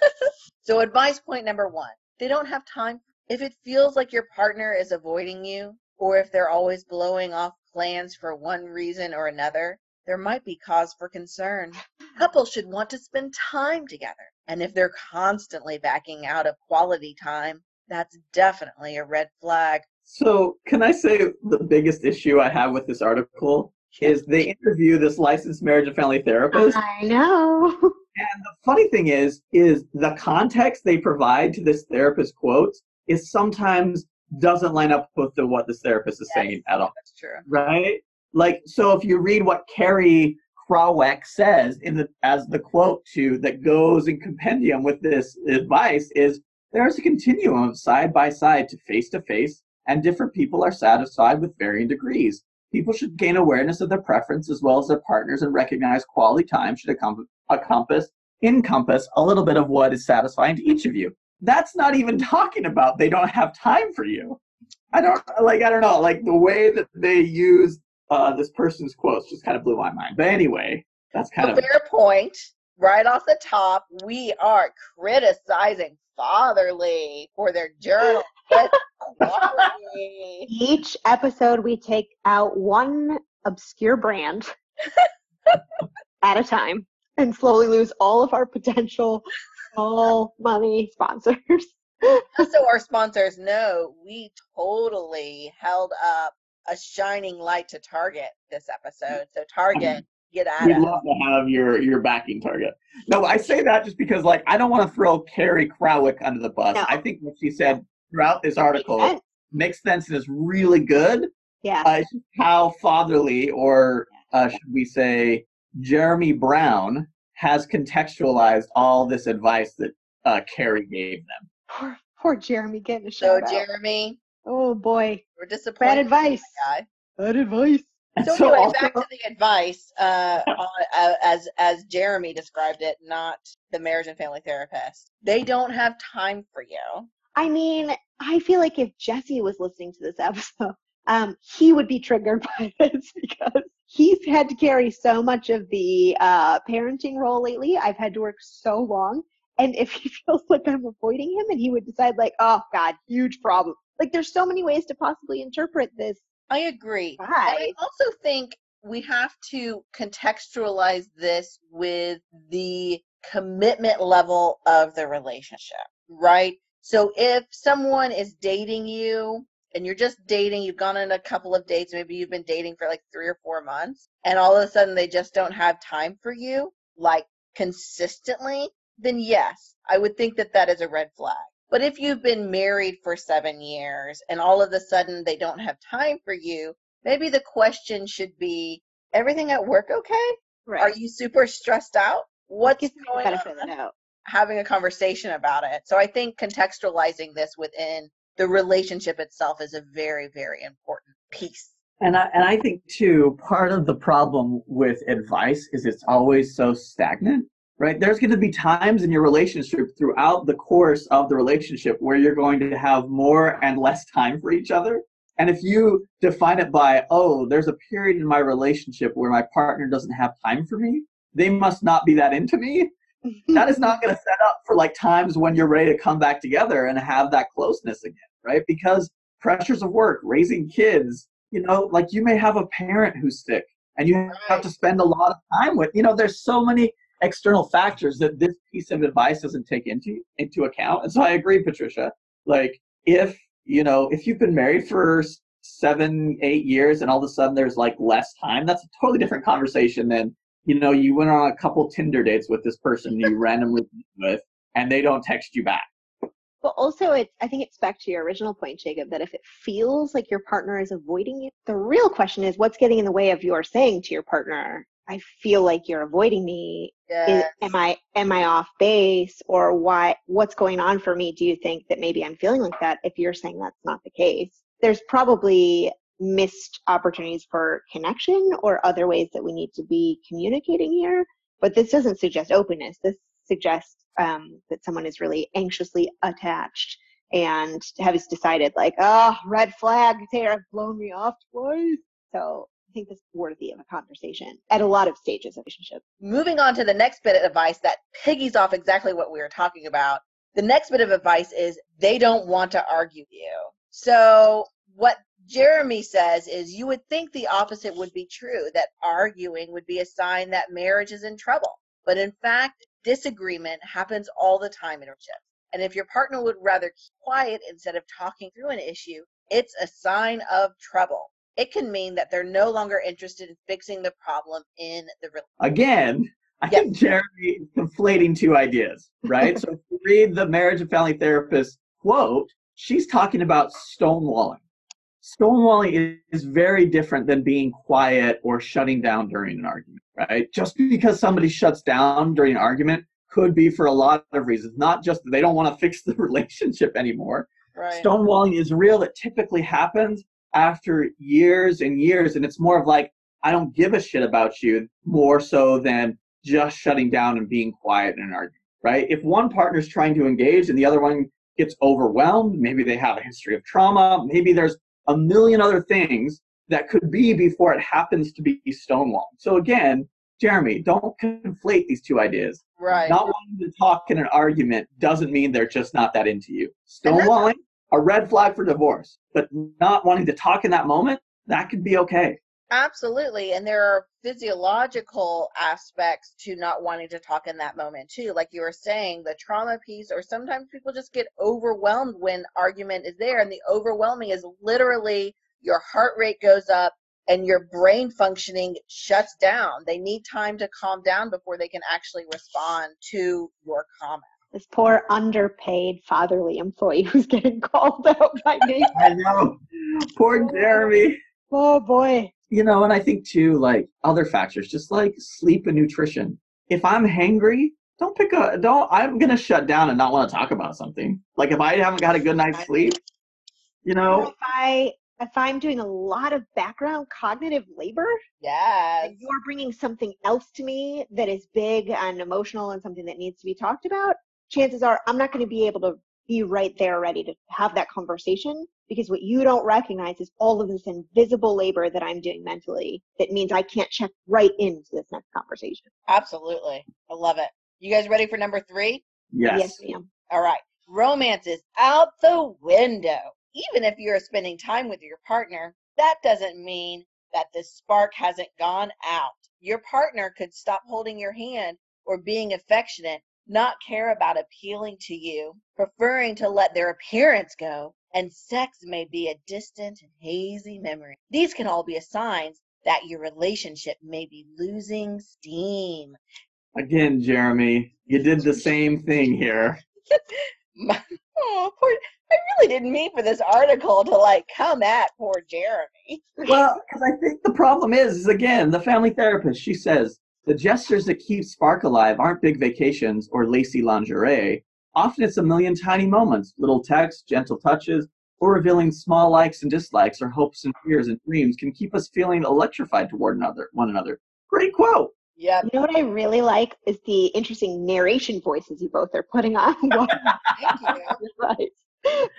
[LAUGHS] so advice point number one: they don't have time. If it feels like your partner is avoiding you, or if they're always blowing off plans for one reason or another, there might be cause for concern. Couples should want to spend time together. And if they're constantly backing out of quality time, that's definitely a red flag. So, can I say the biggest issue I have with this article is they interview this licensed marriage and family therapist. I know. [LAUGHS] And the funny thing is, is the context they provide to this therapist quotes is sometimes doesn't line up with the, what this therapist is yes, saying at all. That's true. Right? like so if you read what Carrie Krawiec says in the as the quote to that goes in compendium with this advice is there's a continuum of side by side to face to face and different people are satisfied with varying degrees people should gain awareness of their preference as well as their partners and recognize quality time should encompass encompass a little bit of what is satisfying to each of you that's not even [LAUGHS] talking about they don't have time for you i don't like i don't know like the way that they use uh, this person's quotes just kind of blew my mind. But anyway, that's kind a of fair point. Right off the top, we are criticizing Fatherly for their journal. [LAUGHS] Each episode, we take out one obscure brand [LAUGHS] at a time. and slowly lose all of our potential small money sponsors. Just so our [LAUGHS] sponsors know, we totally held up a shining light to Target this episode. So Target, get at We'd us. love to have your your backing target. No, I say that just because like I don't want to throw Carrie Krawiec under the bus. No. I think what she said throughout this Makes article sense. makes sense and is really good. Yeah. Uh, how fatherly, or uh, should we say, Jeremy Brown has contextualized all this advice that uh, Carrie gave them. Poor, poor Jeremy getting a So out. Jeremy, Oh boy. we're disappointed. Bad advice. that. Bad advice. So, so anyway, also, back to the advice, uh, [LAUGHS] on, uh, as as Jeremy described it, not the marriage and family therapist. They don't have time for you. I mean, I feel like if Jesse was listening to this episode, um, he would be triggered [LAUGHS] by this because he's had to carry so much of the uh, parenting role lately. I've had to work so long. And if [LAUGHS] he feels like I'm avoiding him and he would decide like, oh God, huge problem. Like there's so many ways to possibly interpret this. I agree. I also think we have to contextualize this with the commitment level of the relationship, right? So if someone is dating you and you're just dating, you've gone on a couple of dates, maybe you've been dating for like three or four months, and all of a sudden they just don't have time for you, like consistently, then yes, I would think that that is a red flag. But if you've been married for seven years and all of a sudden they don't have time for you, maybe the question should be everything at work okay? Right. Are you super stressed out? What's Gives me the going benefit of the on? doubt. Having a conversation about it. So I think contextualizing this within the relationship itself is a very, very important piece. and I, and I think too, part of the problem with advice is it's always so stagnant, right? There's going to be times in your relationship throughout the course of the relationship where you're going to have more and less time for each other. And if you define it by, oh, there's a period in my relationship where my partner doesn't have time for me, they must not be that into me. [LAUGHS] That is not going to set up for like times when you're ready to come back together and have that closeness again, right? Because pressures of work, raising kids, you know, like you may have a parent who's sick and you have to spend a lot of time with, you know, there's so many external factors that this piece of advice doesn't take into into account. And so I agree, Patricia. Like if, you know, if you've been married for seven, eight years and all of a sudden there's like less time, that's a totally different conversation than, you know, you went on a couple Tinder dates with this person you [LAUGHS] randomly with and they don't text you back. But also, it's I think it's back to your original point, Jacob, that if it feels like your partner is avoiding you, the real question is what's getting in the way of your saying to your partner, I feel like you're avoiding me. Is, am I am I off base or why what's going on for me? Do you think that maybe I'm feeling like that if you're saying that's not the case? There's probably missed opportunities for connection or other ways that we need to be communicating here. But this doesn't suggest openness. This suggests um, that someone is really anxiously attached and has decided like, oh, red flag, Taylor, have blown me off twice. So I think this is worthy of a conversation at a lot of stages of relationship. Moving on to the next bit of advice that piggies off exactly what we were talking about. The next bit of advice is they don't want to argue you. So what Jeremy says is you would think the opposite would be true, that arguing would be a sign that marriage is in trouble. But in fact, disagreement happens all the time in relationships. And if your partner would rather keep quiet instead of talking through an issue, it's a sign of trouble. It can mean that they're no longer interested in fixing the problem in the relationship. again, [LAUGHS] I Yes. think Jeremy is conflating two ideas, right? so [LAUGHS] if you read the marriage and family therapist quote, she's talking about stonewalling. Stonewalling is, is very different than being quiet or shutting down during an argument, right? Just because somebody shuts down during an argument could be for a lot of reasons, not just that they don't want to fix the [LAUGHS] relationship anymore, Right. stonewalling is real. It typically happens after years and years, and it's more of like, I don't give a shit about you, more so than just shutting down and being quiet in an argument, right? If one partner's trying to engage and the other one gets overwhelmed, maybe they have a history of trauma, maybe there's a million other things that could be before it happens to be stonewall. So again, Jeremy, don't conflate these two ideas. Right. Not wanting to talk in an argument doesn't mean they're just not that into you. Stonewalling, a red flag for divorce, but not wanting to talk in that moment, that could be okay. Absolutely. And there are physiological aspects to not wanting to talk in that moment, too. Like you were saying, the trauma piece, or sometimes people just get overwhelmed when argument is there. And the overwhelming is literally your heart rate goes up and your brain functioning shuts down. They need time to calm down before they can actually respond to your comment. This poor underpaid fatherly employee [LAUGHS] who's getting called out by me. [LAUGHS] I know. Poor oh, Jeremy. Oh boy you know, and I think too, like other factors, just like sleep and nutrition. If I'm hangry, don't pick a don't. I'm gonna shut down and not want to talk about something. Like if I haven't got a good night's sleep, you know. If I if I'm doing a lot of background cognitive labor, yeah, you're bringing something else to me that is big and emotional and something that needs to be talked about. Chances are I'm not going to be able to be right there ready to have that conversation because what you don't recognize is all of this invisible labor that I'm doing mentally that means I can't check right into this next conversation. Absolutely. I love it. You guys ready for number three? Yes. Yes, ma'am. All right. Romance is out the window. Even if you're spending time with your partner, that doesn't mean that the spark hasn't gone out. Your partner could stop holding your hand or being affectionate not care about appealing to you, preferring to let their appearance go, and sex may be a distant and hazy memory. These can all be signs that your relationship may be losing steam. Again, Jeremy, you did the same thing here. [LAUGHS] oh, poor, I really didn't mean for this article to like come at poor Jeremy. well, because I think the problem is, is again, the family therapist, she says, the gestures that keep Spark alive aren't big vacations or lacy lingerie. Often it's a million tiny moments, little texts, gentle touches, or revealing small likes and dislikes or hopes and fears and dreams can keep us feeling electrified toward another, one another. Great quote. Yeah. You know what I really like is the interesting narration voices you both are putting on. [LAUGHS] Thank you. [LAUGHS] right.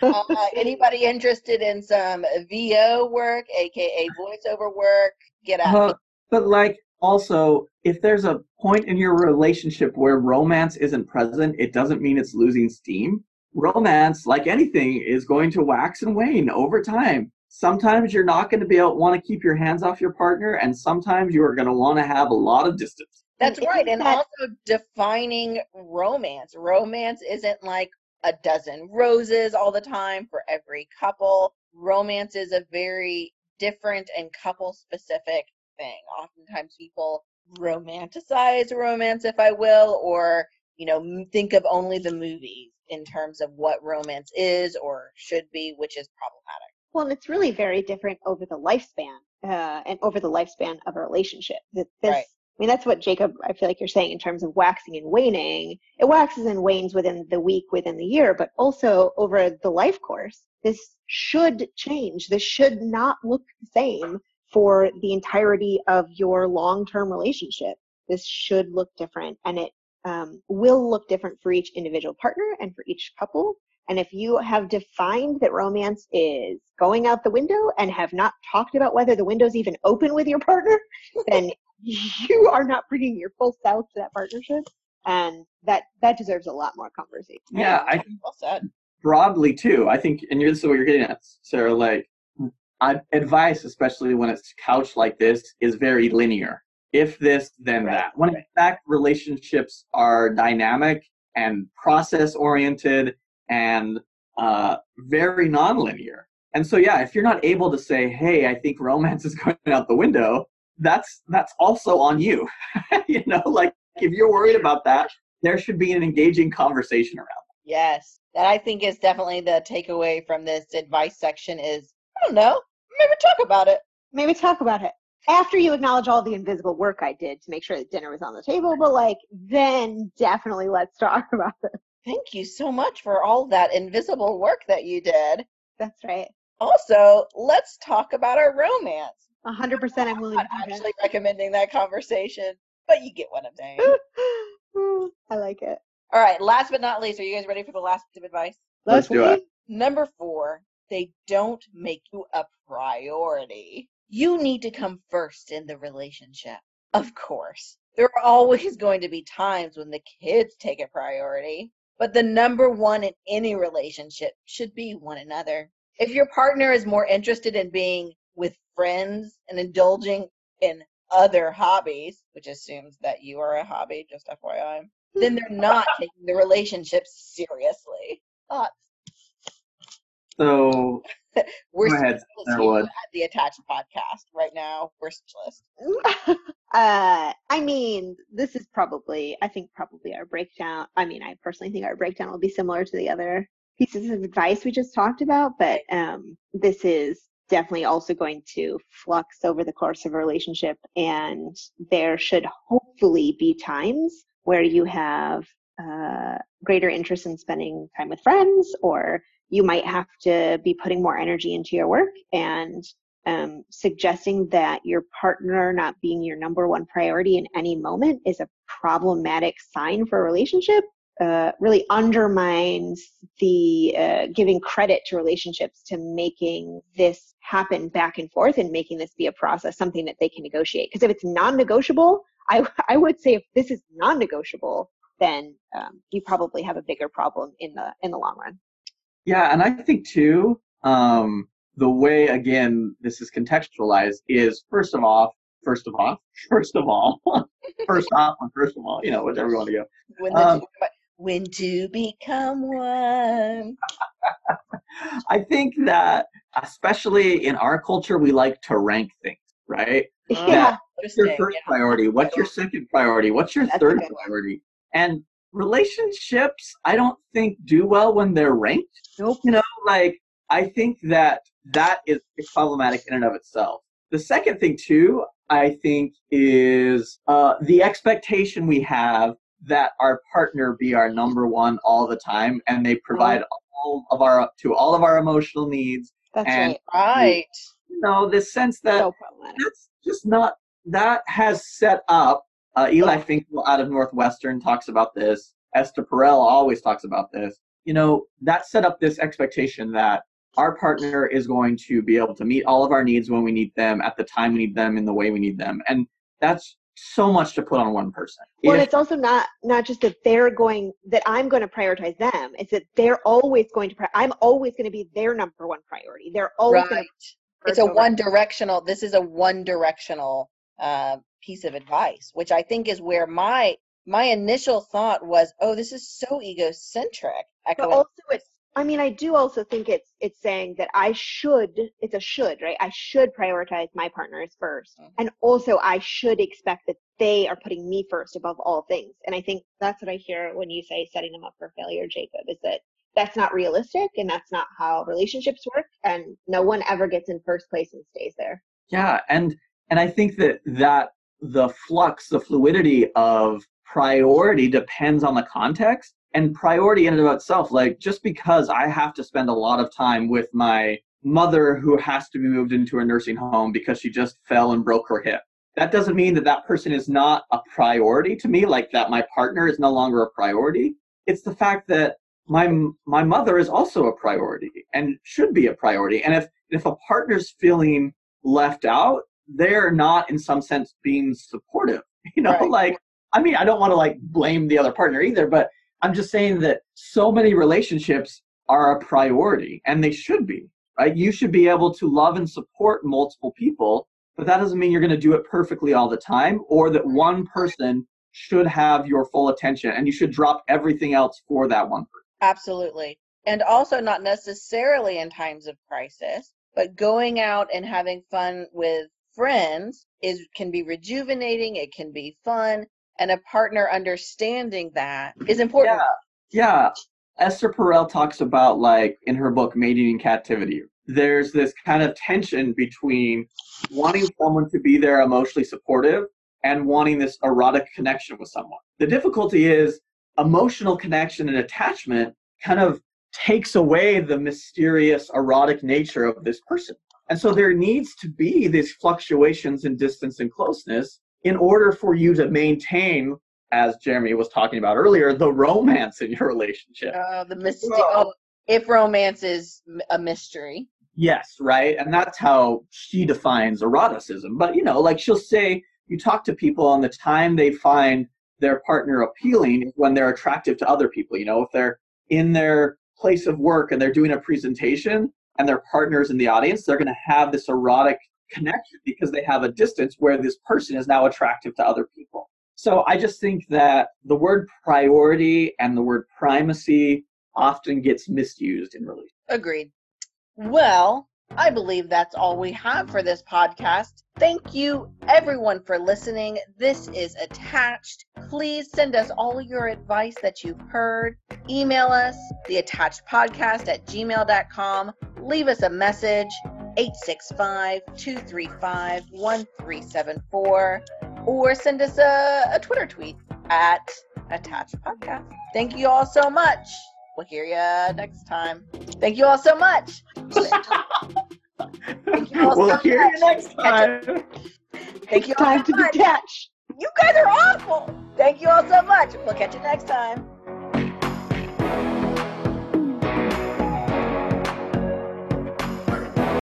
uh, anybody interested in some VO work, aka voiceover work, get out. Uh, but like also, if there's a point in your relationship where romance isn't present, it doesn't mean it's losing steam. Romance, like anything, is going to wax and wane over time. Sometimes you're not going to be able to want to keep your hands off your partner, and sometimes you are going to want to have a lot of distance. That's right. And also defining romance. Romance isn't like a dozen roses all the time for every couple. Romance is a very different and couple specific thing. Oftentimes people romanticize romance, if I will, or, you know, think of only the movies in terms of what romance is or should be, which is problematic. Well, and it's really very different over the lifespan uh, and over the lifespan of a relationship. This, right. I mean, that's what Jacob, I feel like you're saying in terms of waxing and waning. It waxes and wanes within the week, within the year, but also over the life course. This should change. This should not look the same for the entirety of your long-term relationship. This should look different and it um, will look different for each individual partner and for each couple. And if you have defined that romance is going out the window and have not talked about whether the window's even open with your partner, [LAUGHS] then you are not bringing your full self to that partnership. And that that deserves a lot more conversation. Yeah, I well said. Broadly too, I think, and this is what you're getting at, Sarah. Like advice, especially when it's couched like this, is very linear. If this, then right. that. When in fact relationships are dynamic and process oriented and uh, very nonlinear. And so, yeah, if you're not able to say, "Hey, I think romance is [LAUGHS] going out the window," that's that's also on you. [LAUGHS] you know, like if you're worried about that, there should be an engaging conversation around. That. Yes, that I think is definitely the takeaway from this advice section. Is I don't know, maybe talk about it. Maybe talk about it after you acknowledge all the invisible work I did to make sure that dinner was on the table, but like then definitely let's talk [LAUGHS] about it. Thank you so much for all that invisible work that you did. That's right. Also, let's talk about our romance. A hundred percent I'm willing to actually recommending that conversation, but you get what I'm saying. [LAUGHS] I like it. All right, last but not least, are you guys ready for the last bit of advice? Let's, let's do it. Number four, they don't make you a priority. You need to come first in the relationship. Of course. There are always going to be times when the kids take a priority, but the number one in any relationship should be one another. If your partner is more interested in being with friends and indulging in other hobbies, which assumes that you are a hobby, just FYI, then they're not [LAUGHS] taking the relationship seriously. Thoughts? So [LAUGHS] We're Go ahead, at the attached podcast right now. We're speechless. [LAUGHS] uh, I mean, this is probably, I think probably our breakdown. I mean, I personally think our breakdown will be similar to the other pieces of advice we just talked about, but um, this is definitely also going to flux over the course of a relationship. And there should hopefully be times where you have uh, greater interest in spending time with friends or you might have to be putting more energy into your work and um, suggesting that your partner not being your number one priority in any moment is a problematic sign for a relationship uh, really undermines the uh, giving credit to relationships to making this happen back and forth and making this be a process something that they can negotiate. Because if it's non-negotiable I, [LAUGHS] I would say if this is non-negotiable then um, you probably have a bigger problem in the in the long run Yeah, and I think too, um, the way again this is contextualized is first of all, [LAUGHS] first of all, first of all, first off, and first of all, you know, whichever you want to go. When, Um, two, when to become one. [LAUGHS] I think that especially in our culture, we like to rank things, right? [LAUGHS] yeah What's your first yeah. priority? What's your second priority? What's your That's third priority? And relationships, I don't think do well when they're ranked. Nope. You know, like I think that that is problematic in and of itself. The second thing too, I think, is uh, the expectation we have that our partner be our number one all the time, and they provide all of our to all of our emotional needs. that's And- right Right. You know, this sense that so that's just not that has set up uh, eli finkel out of northwestern talks about this. Esther perel always talks about this. You know that set up this expectation that our partner is going to be able to meet all of our needs when we need them at the time we need them in the way we need them. And that's so much to put on one person. Well and If- it's also not not just that they're going that i'm going to prioritize them. It's that they're always going to pri- i'm always going to be their number one priority. They're always going Right. to It's a one directional, this is a one directional uh, piece of advice, which I think is where my my initial thought was, oh, this is so egocentric. but also it's i mean i do also think it's it's saying that i should it's a should right i should prioritize my partners 1st Mhm. and also i should expect that they are putting me first above all things and i think that's what i hear when you say setting them up for failure jacob is that that's not realistic and that's not how relationships work and no one ever gets in first place and stays there Yeah, and and I think that that the flux, the fluidity of priority depends on the context and priority in and of itself. Like just because I have to spend a lot of time with my mother who has to be moved into a nursing home because she just fell and broke her hip. That doesn't mean that that person is not a priority to me, like that my partner is no longer a priority. It's the fact that my my mother is also a priority and should be a priority. And if if a partner's feeling left out, they're not in some sense being supportive. [LAUGHS] You know, Right. like I mean, I don't want to like blame the other partner either, but I'm just saying that so many relationships are a priority and they should be, right? You should be able to love and support multiple people, but that doesn't mean you're going to do it perfectly all the time or that one person should have your full attention and you should drop everything else for that one person. Absolutely. And also not necessarily in times of crisis, but going out and having fun with friends is can be rejuvenating, it can be fun, and a partner understanding that is important. Yeah, Esther Perel talks about like in her book Mating in Captivity. There's this kind of tension between wanting someone to be there emotionally supportive and wanting this erotic connection with someone. The difficulty is emotional connection and attachment kind of takes away the mysterious erotic nature of this person. And so there needs to be these fluctuations in distance and closeness in order for you to maintain as Jeremy was talking about earlier, the romance in your relationship. Uh, the mystic. Well- Oh, if romance is a mystery. Yes, right? And that's how she defines eroticism. But, you know, like she'll say, you talk to people and the time they find their partner appealing is when they're attractive to other people. You know, if they're in their place of work and they're doing a presentation and their partner's in the audience, they're going to have this erotic connection because they have a distance where this person is now attractive to other people. So I just think that the word priority and the word primacy often gets misused in religion. Agreed. Well, I believe that's all we have for this podcast. Thank you, everyone, for listening. This is attached. Please send us all your advice that you've heard. Email us, the attached podcast at gmail.com. Leave us a message, 865 235 1374, or send us a, a Twitter tweet at attached podcast. Thank you all so much. We'll hear you next time. Thank you all so much. Thank you all we'll so hear much. you next time. Thank you all time so to detach. You guys are awful. Thank you all so much. We'll catch you next time.